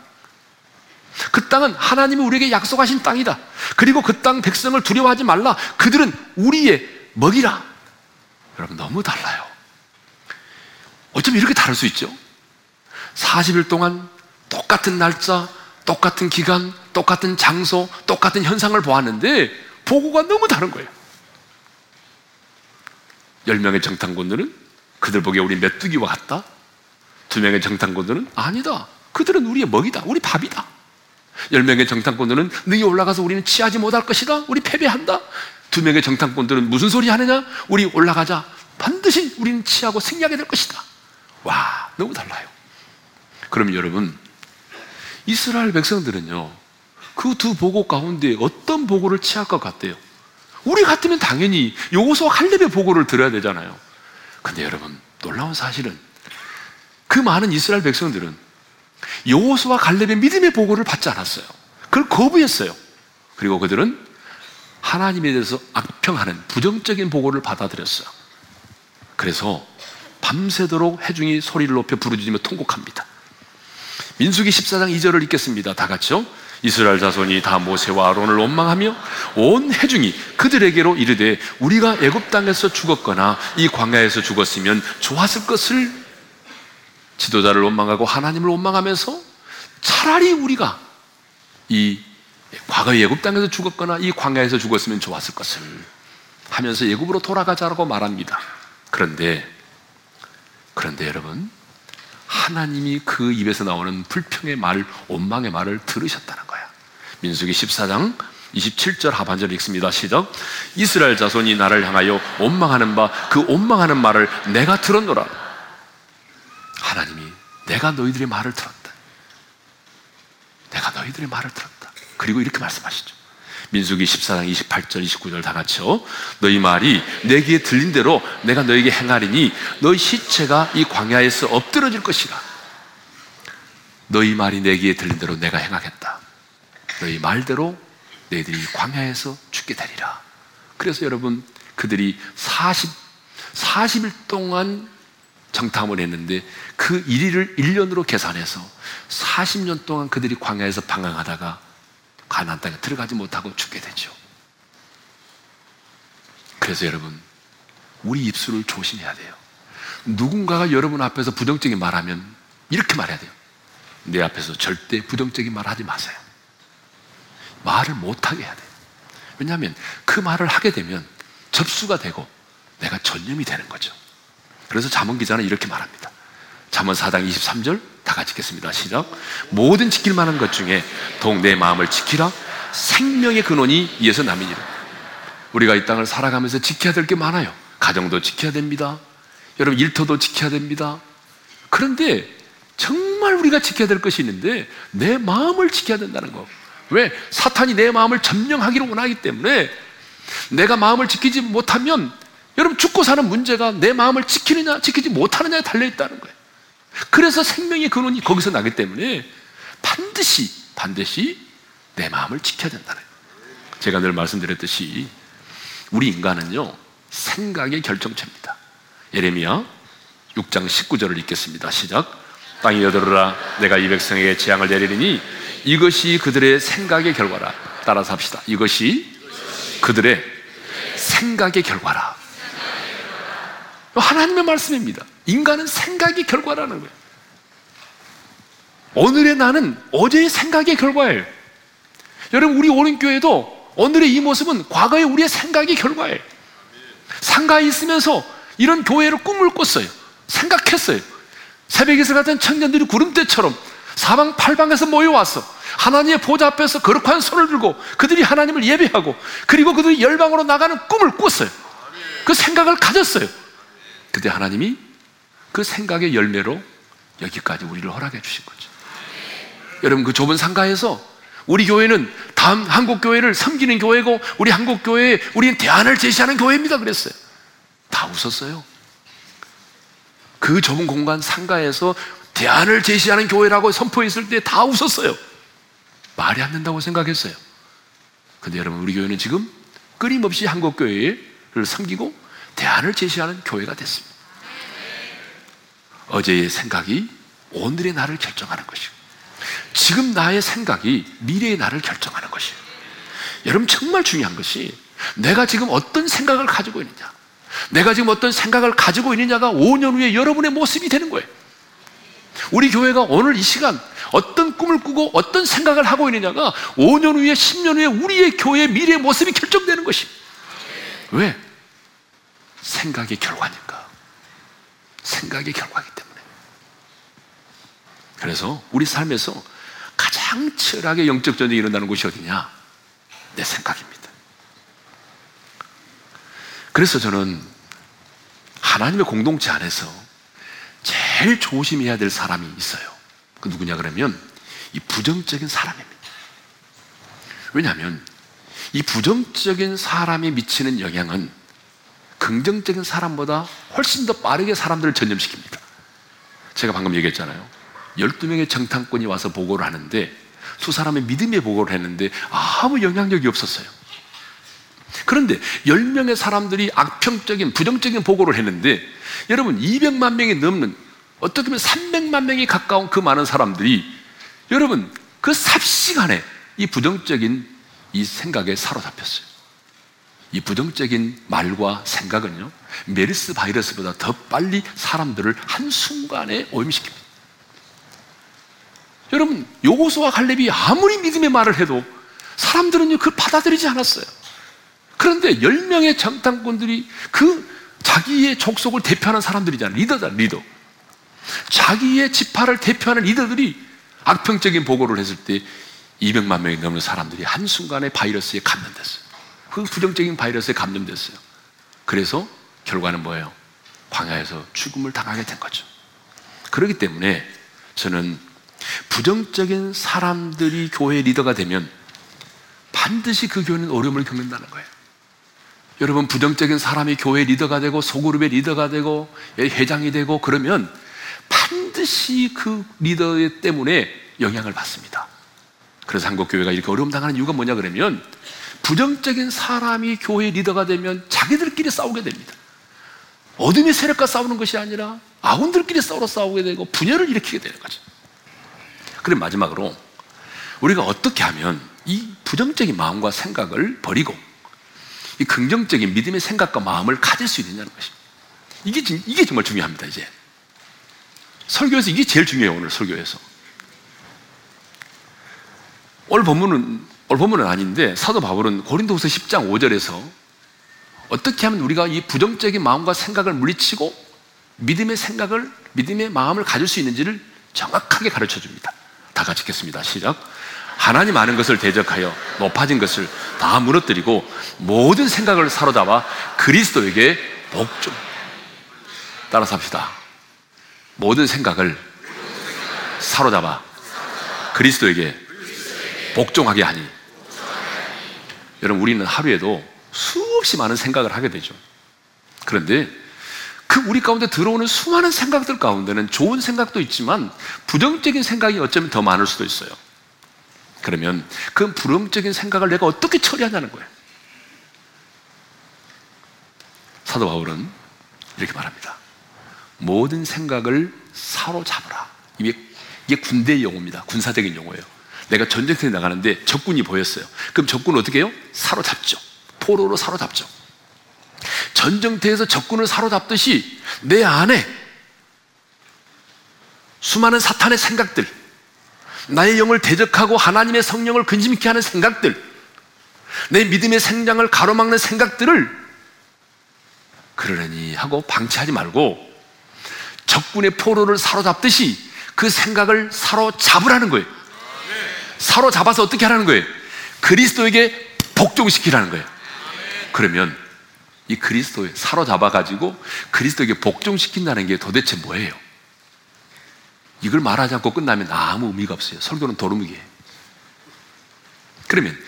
그 땅은 하나님이 우리에게 약속하신 땅이다. 그리고 그 땅 백성을 두려워하지 말라. 그들은 우리의 먹이라. 여러분 너무 달라요. 어쩜 이렇게 다를 수 있죠? 40일 동안 똑같은 날짜, 똑같은 기간, 똑같은 장소, 똑같은 현상을 보았는데 보고가 너무 다른 거예요. 10명의 정탐꾼들은 그들 보기에 우리 메뚜기와 같다. 두 명의 정탐꾼들은 아니다. 그들은 우리의 먹이다. 우리 밥이다. 10명의 정탐꾼들은 능히 올라가서 우리는 취하지 못할 것이다. 우리 패배한다. 두 명의 정탐꾼들은 무슨 소리 하느냐? 우리 올라가자. 반드시 우리는 취하고 승리하게 될 것이다. 와, 너무 달라요. 그럼 여러분, 이스라엘 백성들은요, 그 두 보고 가운데 어떤 보고를 취할 것 같아요? 우리 같으면 당연히 요소와 칼렙의 보고를 들어야 되잖아요. 근데 여러분, 놀라운 사실은 그 많은 이스라엘 백성들은 요소와 갈렙의 믿음의 보고를 받지 않았어요. 그걸 거부했어요. 그리고 그들은 하나님에 대해서 악평하는 부정적인 보고를 받아들였어요. 그래서 밤새도록 해중이 소리를 높여 부르짖으며 통곡합니다. 민수기 14장 2절을 읽겠습니다. 다 같이요. 이스라엘 자손이 다 모세와 아론을 원망하며 온 해중이 그들에게로 이르되 우리가 애굽 땅에서 죽었거나 이 광야에서 죽었으면 좋았을 것을 지도자를 원망하고 하나님을 원망하면서 차라리 우리가 이 과거 애굽 땅에서 죽었거나 이 광야에서 죽었으면 좋았을 것을 하면서 애굽으로 돌아가자라고 말합니다. 그런데 그런데 여러분 하나님이 그 입에서 나오는 불평의 말, 원망의 말을 들으셨다는 거야. 민수기 14장 27절 하반절 읽습니다. 시작. 이스라엘 자손이 나를 향하여 원망하는 바 그 원망하는 말을 내가 들었노라. 하나님이 내가 너희들의 말을 들었다. 내가 너희들의 말을 들었다. 그리고 이렇게 말씀하시죠. 민수기 14장 28절 29절 다 같이요. 너희 말이 내게 들린 대로 내가 너에게 행하리니 너희 시체가 이 광야에서 엎드러질 것이라. 너희 말이 내게 들린 대로 내가 행하겠다. 너희 말대로 너희들이 광야에서 죽게 되리라. 그래서 여러분 그들이 40 40일 동안 정탐을 했는데 그 일일을 1년으로 계산해서 40년 동안 그들이 광야에서 방황하다가 가나안 땅에 들어가지 못하고 죽게 되죠. 그래서 여러분, 우리 입술을 조심해야 돼요. 누군가가 여러분 앞에서 부정적인 말하면 이렇게 말해야 돼요. 내 앞에서 절대 부정적인 말 하지 마세요. 말을 못하게 해야 돼요. 왜냐하면 그 말을 하게 되면 접수가 되고 내가 전념이 되는 거죠. 그래서 자문 기자는 이렇게 말합니다. 잠언 4장 23절 다 같이 읽겠습니다. 시작. 모든 지킬 만한 것 중에 동내 마음을 지키라. 생명의 근원이 이에서 남이니라. 우리가 이 땅을 살아가면서 지켜야 될 게 많아요. 가정도 지켜야 됩니다. 여러분 일터도 지켜야 됩니다. 그런데 정말 우리가 지켜야 될 것이 있는데 내 마음을 지켜야 된다는 거. 왜? 사탄이 내 마음을 점령하기를 원하기 때문에 내가 마음을 지키지 못하면 여러분 죽고 사는 문제가 내 마음을 지키느냐 지키지 못하느냐에 달려 있다는 거예요. 그래서 생명의 근원이 거기서 나기 때문에 반드시 반드시 내 마음을 지켜야 된다는. 제가 늘 말씀드렸듯이 우리 인간은요 생각의 결정체입니다. 예레미야 6장 19절을 읽겠습니다. 시작. 땅이 여들어라 내가 이 백성에게 재앙을 내리니 이것이 그들의 생각의 결과라. 따라서 합시다. 이것이 그들의 생각의 결과라. 하나님의 말씀입니다. 인간은 생각의 결과라는 거예요. 오늘의 나는 어제의 생각의 결과예요. 여러분, 우리 오른교회도 오늘의 이 모습은 과거의 우리의 생각의 결과예요. 상가에 있으면서 이런 교회를 꿈을 꿨어요. 생각했어요. 새벽에서 같은 청년들이 구름대처럼 사방 팔방에서 모여와서 하나님의 보좌 앞에서 거룩한 손을 들고 그들이 하나님을 예배하고 그리고 그들이 열방으로 나가는 꿈을 꿨어요. 그 생각을 가졌어요. 그때 하나님이 그 생각의 열매로 여기까지 우리를 허락해 주신 거죠. 여러분 그 좁은 상가에서 우리 교회는 다음 한국 교회를 섬기는 교회고 우리 한국 교회에 우리는 대안을 제시하는 교회입니다 그랬어요. 다 웃었어요. 그 좁은 공간 상가에서 대안을 제시하는 교회라고 선포했을 때 다 웃었어요. 말이 안 된다고 생각했어요. 근데 여러분 우리 교회는 지금 끊임없이 한국 교회를 섬기고 대안을 제시하는 교회가 됐습니다. 어제의 생각이 오늘의 나를 결정하는 것이고, 지금 나의 생각이 미래의 나를 결정하는 것이에요. 여러분, 정말 중요한 것이 내가 지금 어떤 생각을 가지고 있느냐, 내가 지금 어떤 생각을 가지고 있느냐가 5년 후에 여러분의 모습이 되는 거예요. 우리 교회가 오늘 이 시간 어떤 꿈을 꾸고 어떤 생각을 하고 있느냐가 5년 후에 10년 후에 우리의 교회의 미래의 모습이 결정되는 것이. 왜? 생각의 결과니까. 생각의 결과이기 때문에. 그래서 우리 삶에서 가장 치열하게 영적 전쟁이 일어나는 곳이 어디냐? 내 생각입니다. 그래서 저는 하나님의 공동체 안에서 제일 조심해야 될 사람이 있어요. 그 누구냐 그러면 이 부정적인 사람입니다. 왜냐하면 이 부정적인 사람이 미치는 영향은 긍정적인 사람보다 훨씬 더 빠르게 사람들을 전염시킵니다. 제가 방금 얘기했잖아요. 12명의 정탐꾼이 와서 보고를 하는데 두 사람의 믿음의 보고를 했는데 아무 영향력이 없었어요. 그런데 10명의 사람들이 악평적인 부정적인 보고를 했는데 여러분 200만 명이 넘는 어떻게 보면 300만 명이 가까운 그 많은 사람들이 여러분 그 삽시간에 이 부정적인 이 생각에 사로잡혔어요. 이 부정적인 말과 생각은요, 메르스 바이러스보다 더 빨리 사람들을 한순간에 오염시킵니다. 여러분, 요고수와 갈렙이 아무리 믿음의 말을 해도 사람들은요, 그걸 받아들이지 않았어요. 그런데 10명의 정탐꾼들이 그 자기의 족속을 대표하는 사람들이잖아요. 리더잖아요, 리더. 자기의 지파를 대표하는 리더들이 악평적인 보고를 했을 때 200만 명이 넘는 사람들이 한순간에 바이러스에 감염됐어요. 그 부정적인 바이러스에 감염됐어요. 그래서 결과는 뭐예요? 광야에서 죽음을 당하게 된 거죠. 그렇기 때문에 저는 부정적인 사람들이 교회 리더가 되면 반드시 그 교회는 어려움을 겪는다는 거예요. 여러분 부정적인 사람이 교회 리더가 되고 소그룹의 리더가 되고 예, 회장이 되고 그러면 반드시 그 리더 때문에 영향을 받습니다. 그래서 한국 교회가 이렇게 어려움 당하는 이유가 뭐냐 그러면 부정적인 사람이 교회 리더가 되면 자기들끼리 싸우게 됩니다. 어둠의 세력과 싸우는 것이 아니라 아군들끼리 싸우러 싸우게 되고 분열을 일으키게 되는 거죠. 그럼 마지막으로 우리가 어떻게 하면 이 부정적인 마음과 생각을 버리고 이 긍정적인 믿음의 생각과 마음을 가질 수 있느냐는 것입니다. 이게, 이게 정말 중요합니다, 이제. 설교에서 이게 제일 중요해요, 오늘 설교에서. 오늘 본문은, 오늘 본문은 아닌데, 사도 바울은 고린도후서 10장 5절에서 어떻게 하면 우리가 이 부정적인 마음과 생각을 물리치고 믿음의 생각을, 믿음의 마음을 가질 수 있는지를 정확하게 가르쳐 줍니다. 다 같이 읽겠습니다. 시작. 하나님 아는 것을 대적하여 높아진 것을 다 무너뜨리고 모든 생각을 사로잡아 그리스도에게 복종. 따라서 합시다. 모든 생각을 사로잡아 그리스도에게 복종하게 하니. 여러분, 우리는 하루에도 수없이 많은 생각을 하게 되죠. 그런데 그 우리 가운데 들어오는 수많은 생각들 가운데는 좋은 생각도 있지만 부정적인 생각이 어쩌면 더 많을 수도 있어요. 그러면 그 부정적인 생각을 내가 어떻게 처리하냐는 거예요. 사도 바울은 이렇게 말합니다. 모든 생각을 사로잡으라. 이게, 군대 용어입니다. 군사적인 용어예요. 내가 전쟁터에 나가는데 적군이 보였어요. 그럼 적군은 어떻게 해요? 사로잡죠. 포로로 사로잡죠. 전쟁터에서 적군을 사로잡듯이 내 안에 수많은 사탄의 생각들, 나의 영을 대적하고 하나님의 성령을 근심있게 하는 생각들, 내 믿음의 생장을 가로막는 생각들을 그러려니 하고 방치하지 말고 적군의 포로를 사로잡듯이 그 생각을 사로잡으라는 거예요. 사로잡아서 어떻게 하라는 거예요? 그리스도에게 복종시키라는 거예요. 그러면 이 그리스도에 사로잡아가지고 그리스도에게 복종시킨다는 게 도대체 뭐예요? 이걸 말하지 않고 끝나면 아무 의미가 없어요. 설교는 도루묵이에요. 그러면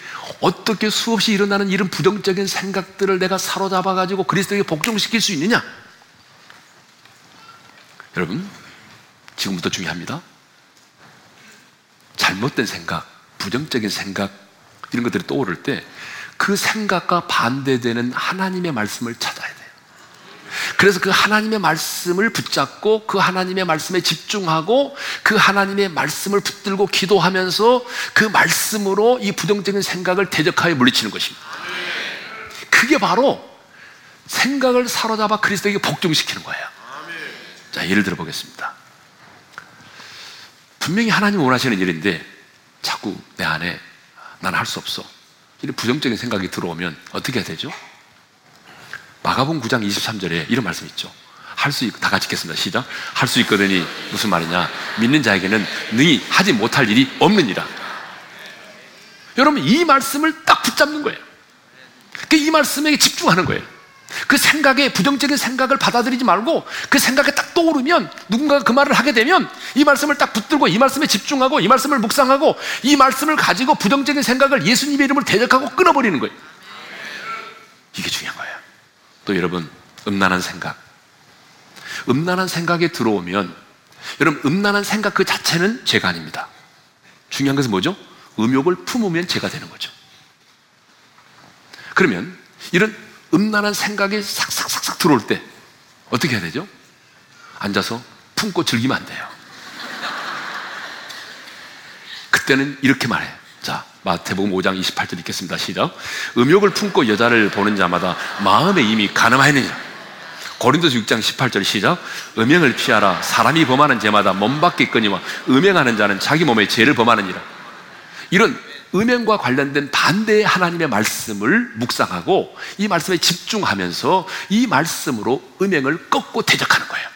어떻게 수없이 일어나는 이런 부정적인 생각들을 내가 사로잡아가지고 그리스도에게 복종시킬 수 있느냐? 여러분, 지금부터 중요합니다. 잘못된 생각, 부정적인 생각, 이런 것들이 떠오를 때 그 생각과 반대되는 하나님의 말씀을 찾아야 돼요. 그래서 그 하나님의 말씀을 붙잡고 그 하나님의 말씀에 집중하고 그 하나님의 말씀을 붙들고 기도하면서 그 말씀으로 이 부정적인 생각을 대적하여 물리치는 것입니다. 그게 바로 생각을 사로잡아 그리스도에게 복종시키는 거예요. 자, 예를 들어 보겠습니다. 분명히 하나님 원하시는 일인데 자꾸 내 안에 난 할 수 없어. 이런 부정적인 생각이 들어오면 어떻게 해야 되죠? 마가복 9장 23절에 이런 말씀 있죠. 할 수 있, 다 같이 읽겠습니다. 시작. 할 수 있거든이 무슨 말이냐. 믿는 자에게는 능히 하지 못할 일이 없느니라. 여러분, 이 말씀을 딱 붙잡는 거예요. 그이 말씀에 집중하는 거예요. 그 생각에, 부정적인 생각을 받아들이지 말고 그 생각에 딱 떠오르면 누군가가 그 말을 하게 되면 이 말씀을 딱 붙들고 이 말씀에 집중하고 이 말씀을 묵상하고 이 말씀을 가지고 부정적인 생각을 예수님의 이름을 대적하고 끊어버리는 거예요. 이게 중요한 거예요. 또 여러분, 음란한 생각. 음란한 생각에 들어오면, 여러분, 음란한 생각 그 자체는 죄가 아닙니다. 중요한 것은 뭐죠? 음욕을 품으면 죄가 되는 거죠. 그러면, 이런 음란한 생각이 싹싹싹싹 들어올 때, 어떻게 해야 되죠? 앉아서 품고 즐기면 안 돼요. 그때는 이렇게 말해. 자, 마태복음 5장 28절 읽겠습니다. 시작. 음욕을 품고 여자를 보는 자마다 마음에 이미 가늠하였느니라. 고린도서 6장 18절 시작. 음행을 피하라. 사람이 범하는 죄마다 몸 밖에 있거니와 음행하는 자는 자기 몸에 죄를 범하느니라. 이런 음행과 관련된 반대의 하나님의 말씀을 묵상하고 이 말씀에 집중하면서 이 말씀으로 음행을 꺾고 대적하는 거예요.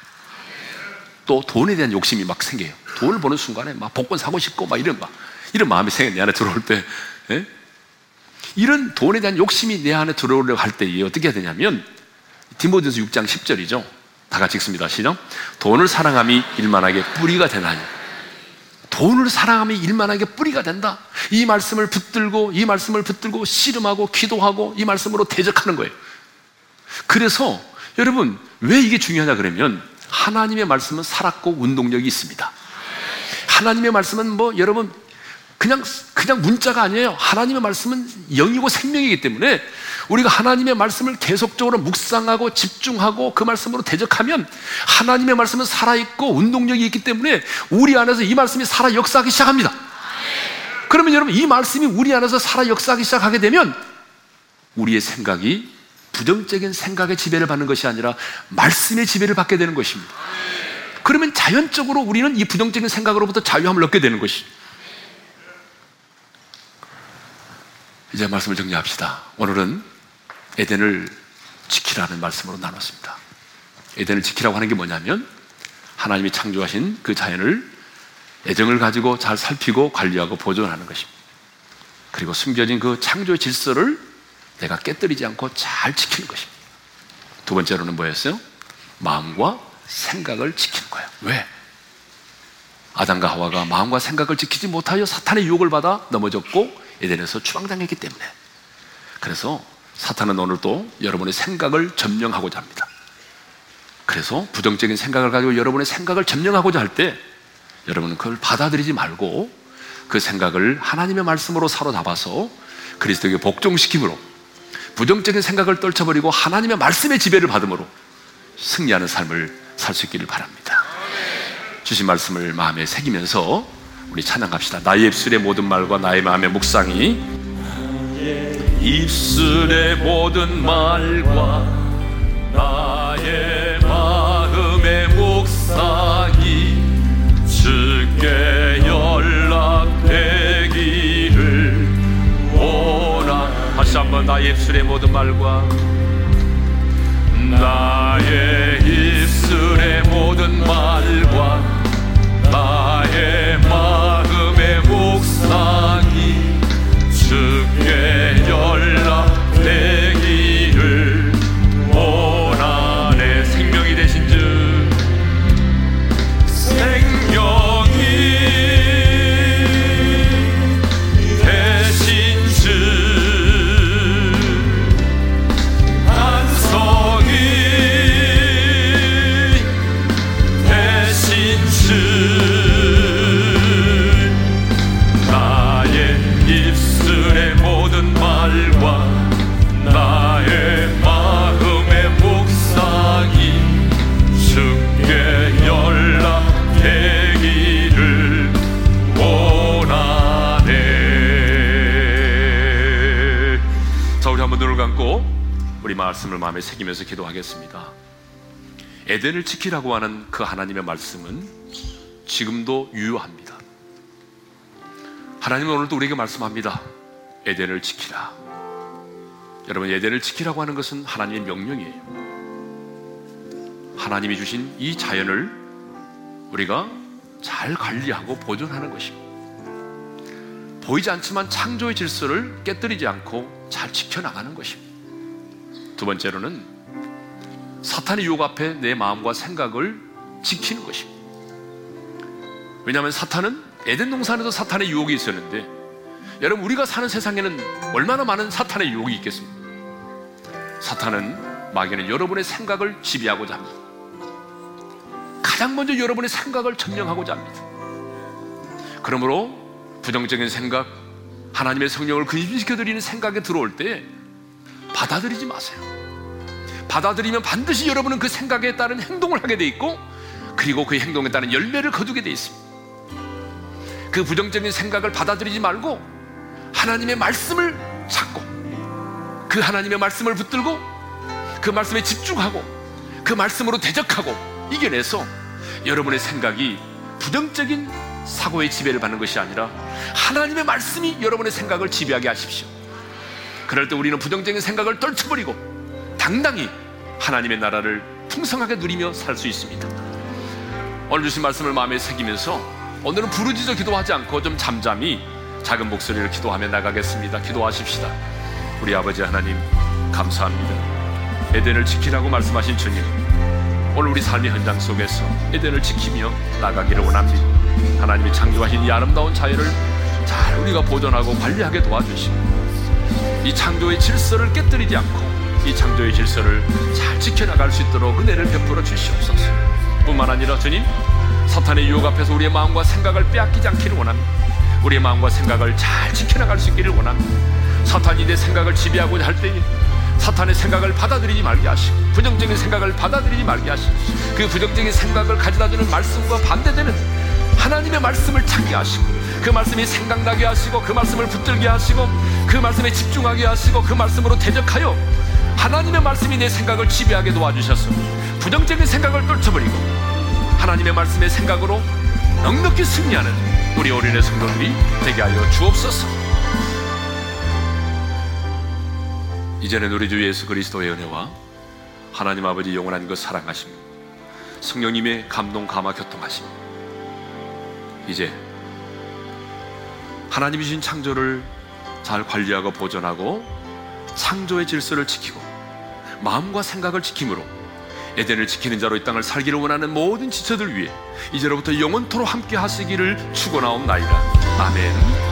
또 돈에 대한 욕심이 막 생겨요. 돈을 버는 순간에 막 복권 사고 싶고 막 이런 막 이런 마음이 생겨 내 안에 들어올 때 예? 이런 돈에 대한 욕심이 내 안에 들어오려고 할 때 어떻게 해야 되냐면 디모데서 6장 10절이죠. 다 같이 읽습니다. 시작. 돈을 사랑함이 일만하게 뿌리가 되나니. 돈을 사랑하면 일만 하게 뿌리가 된다. 이 말씀을 붙들고 이 말씀을 붙들고 씨름하고 기도하고 이 말씀으로 대적하는 거예요. 그래서 여러분 왜 이게 중요하냐 그러면 하나님의 말씀은 살았고 운동력이 있습니다. 하나님의 말씀은 뭐 여러분 그냥 그냥 문자가 아니에요. 하나님의 말씀은 영이고 생명이기 때문에 우리가 하나님의 말씀을 계속적으로 묵상하고 집중하고 그 말씀으로 대적하면 하나님의 말씀은 살아있고 운동력이 있기 때문에 우리 안에서 이 말씀이 살아 역사하기 시작합니다. 그러면 여러분 이 말씀이 우리 안에서 살아 역사하기 시작하게 되면 우리의 생각이 부정적인 생각의 지배를 받는 것이 아니라 말씀의 지배를 받게 되는 것입니다. 그러면 자연적으로 우리는 이 부정적인 생각으로부터 자유함을 얻게 되는 것이죠. 이제 말씀을 정리합시다. 오늘은 에덴을 지키라는 말씀으로 나눴습니다. 에덴을 지키라고 하는 게 뭐냐면 하나님이 창조하신 그 자연을 애정을 가지고 잘 살피고 관리하고 보존하는 것입니다. 그리고 숨겨진 그 창조의 질서를 내가 깨뜨리지 않고 잘 지키는 것입니다. 두 번째로는 뭐였어요? 마음과 생각을 지키는 거예요. 왜? 아담과 하와가 마음과 생각을 지키지 못하여 사탄의 유혹을 받아 넘어졌고 에덴에서 추방당했기 때문에 그래서 사탄은 오늘도 여러분의 생각을 점령하고자 합니다. 그래서 부정적인 생각을 가지고 여러분의 생각을 점령하고자 할 때 여러분은 그걸 받아들이지 말고 그 생각을 하나님의 말씀으로 사로잡아서 그리스도에게 복종시킴으로 부정적인 생각을 떨쳐버리고 하나님의 말씀의 지배를 받음으로 승리하는 삶을 살 수 있기를 바랍니다. 주신 말씀을 마음에 새기면서 우리 찬양합시다. 나의 입술의 모든 말과 나의 마음의 묵상이 입술의 모든 말과 나의 마음의 묵상이 주께 연락되기를 원하. 다시 한번 나의 입술의 모든 말과 나의 입술의 모든 말과 나의 마음의 묵상이 주께 연 말씀을 마음에 새기면서 기도하겠습니다 에덴을 지키라고 하는 그 하나님의 말씀은 지금도 유효합니다. 하나님은 오늘도 우리에게 말씀합니다. 에덴을 지키라. 여러분, 에덴을 지키라고 하는 것은 하나님의 명령이에요. 하나님이 주신 이 자연을 우리가 잘 관리하고 보존하는 것입니다. 보이지 않지만 창조의 질서를 깨뜨리지 않고 잘 지켜나가는 것입니다. 두 번째로는 사탄의 유혹 앞에 내 마음과 생각을 지키는 것입니다. 왜냐하면 사탄은 에덴 동산에도 사탄의 유혹이 있었는데 여러분 우리가 사는 세상에는 얼마나 많은 사탄의 유혹이 있겠습니까? 사탄은 마귀는 여러분의 생각을 지배하고자 합니다. 가장 먼저 여러분의 생각을 점령하고자 합니다. 그러므로 부정적인 생각, 하나님의 성령을 근심시켜 드리는 생각에 들어올 때 받아들이지 마세요. 받아들이면 반드시 여러분은 그 생각에 따른 행동을 하게 돼 있고 그리고 그 행동에 따른 열매를 거두게 돼 있습니다. 그 부정적인 생각을 받아들이지 말고 하나님의 말씀을 찾고 그 하나님의 말씀을 붙들고 그 말씀에 집중하고 그 말씀으로 대적하고 이겨내서 여러분의 생각이 부정적인 사고의 지배를 받는 것이 아니라 하나님의 말씀이 여러분의 생각을 지배하게 하십시오. 그럴 때 우리는 부정적인 생각을 떨쳐버리고 당당히 하나님의 나라를 풍성하게 누리며 살 수 있습니다. 오늘 주신 말씀을 마음에 새기면서 오늘은 부르짖어 기도하지 않고 좀 잠잠히 작은 목소리로 기도하며 나가겠습니다. 기도하십시다. 우리 아버지 하나님 감사합니다. 에덴을 지키라고 말씀하신 주님 오늘 우리 삶의 현장 속에서 에덴을 지키며 나가기를 원합니다. 하나님이 창조하신 이 아름다운 자연을 잘 우리가 보존하고 관리하게 도와주시고 이 창조의 질서를 깨뜨리지 않고 이 창조의 질서를 잘 지켜나갈 수 있도록 은혜를 베풀어 주시옵소서. 뿐만 아니라 주님 사탄의 유혹 앞에서 우리의 마음과 생각을 빼앗기지 않기를 원합니다. 우리의 마음과 생각을 잘 지켜나갈 수 있기를 원합니다. 사탄이 내 생각을 지배하고자 할 때에 사탄의 생각을 받아들이지 말게 하시고 부정적인 생각을 받아들이지 말게 하시고 그 부정적인 생각을 가져다주는 말씀과 반대되는 하나님의 말씀을 찾게 하시고 그 말씀이 생각나게 하시고 그 말씀을 붙들게 하시고 그 말씀에 집중하게 하시고 그 말씀으로 대적하여 하나님의 말씀이 내 생각을 지배하게 도와주셔서 부정적인 생각을 떨쳐버리고 하나님의 말씀의 생각으로 넉넉히 승리하는 우리 어린의 성도들이 되게 하여 주옵소서. 이제는 우리 주 예수 그리스도의 은혜와 하나님 아버지 영원한 그 사랑하심, 성령님의 감동 감화 교통하심, 이제 하나님이 주신 창조를 잘 관리하고 보존하고 창조의 질서를 지키고 마음과 생각을 지킴으로 에덴을 지키는 자로 이 땅을 살기를 원하는 모든 지체들 위해 이제로부터 영원토로 함께 하시기를 축원하옵나이다. 아멘.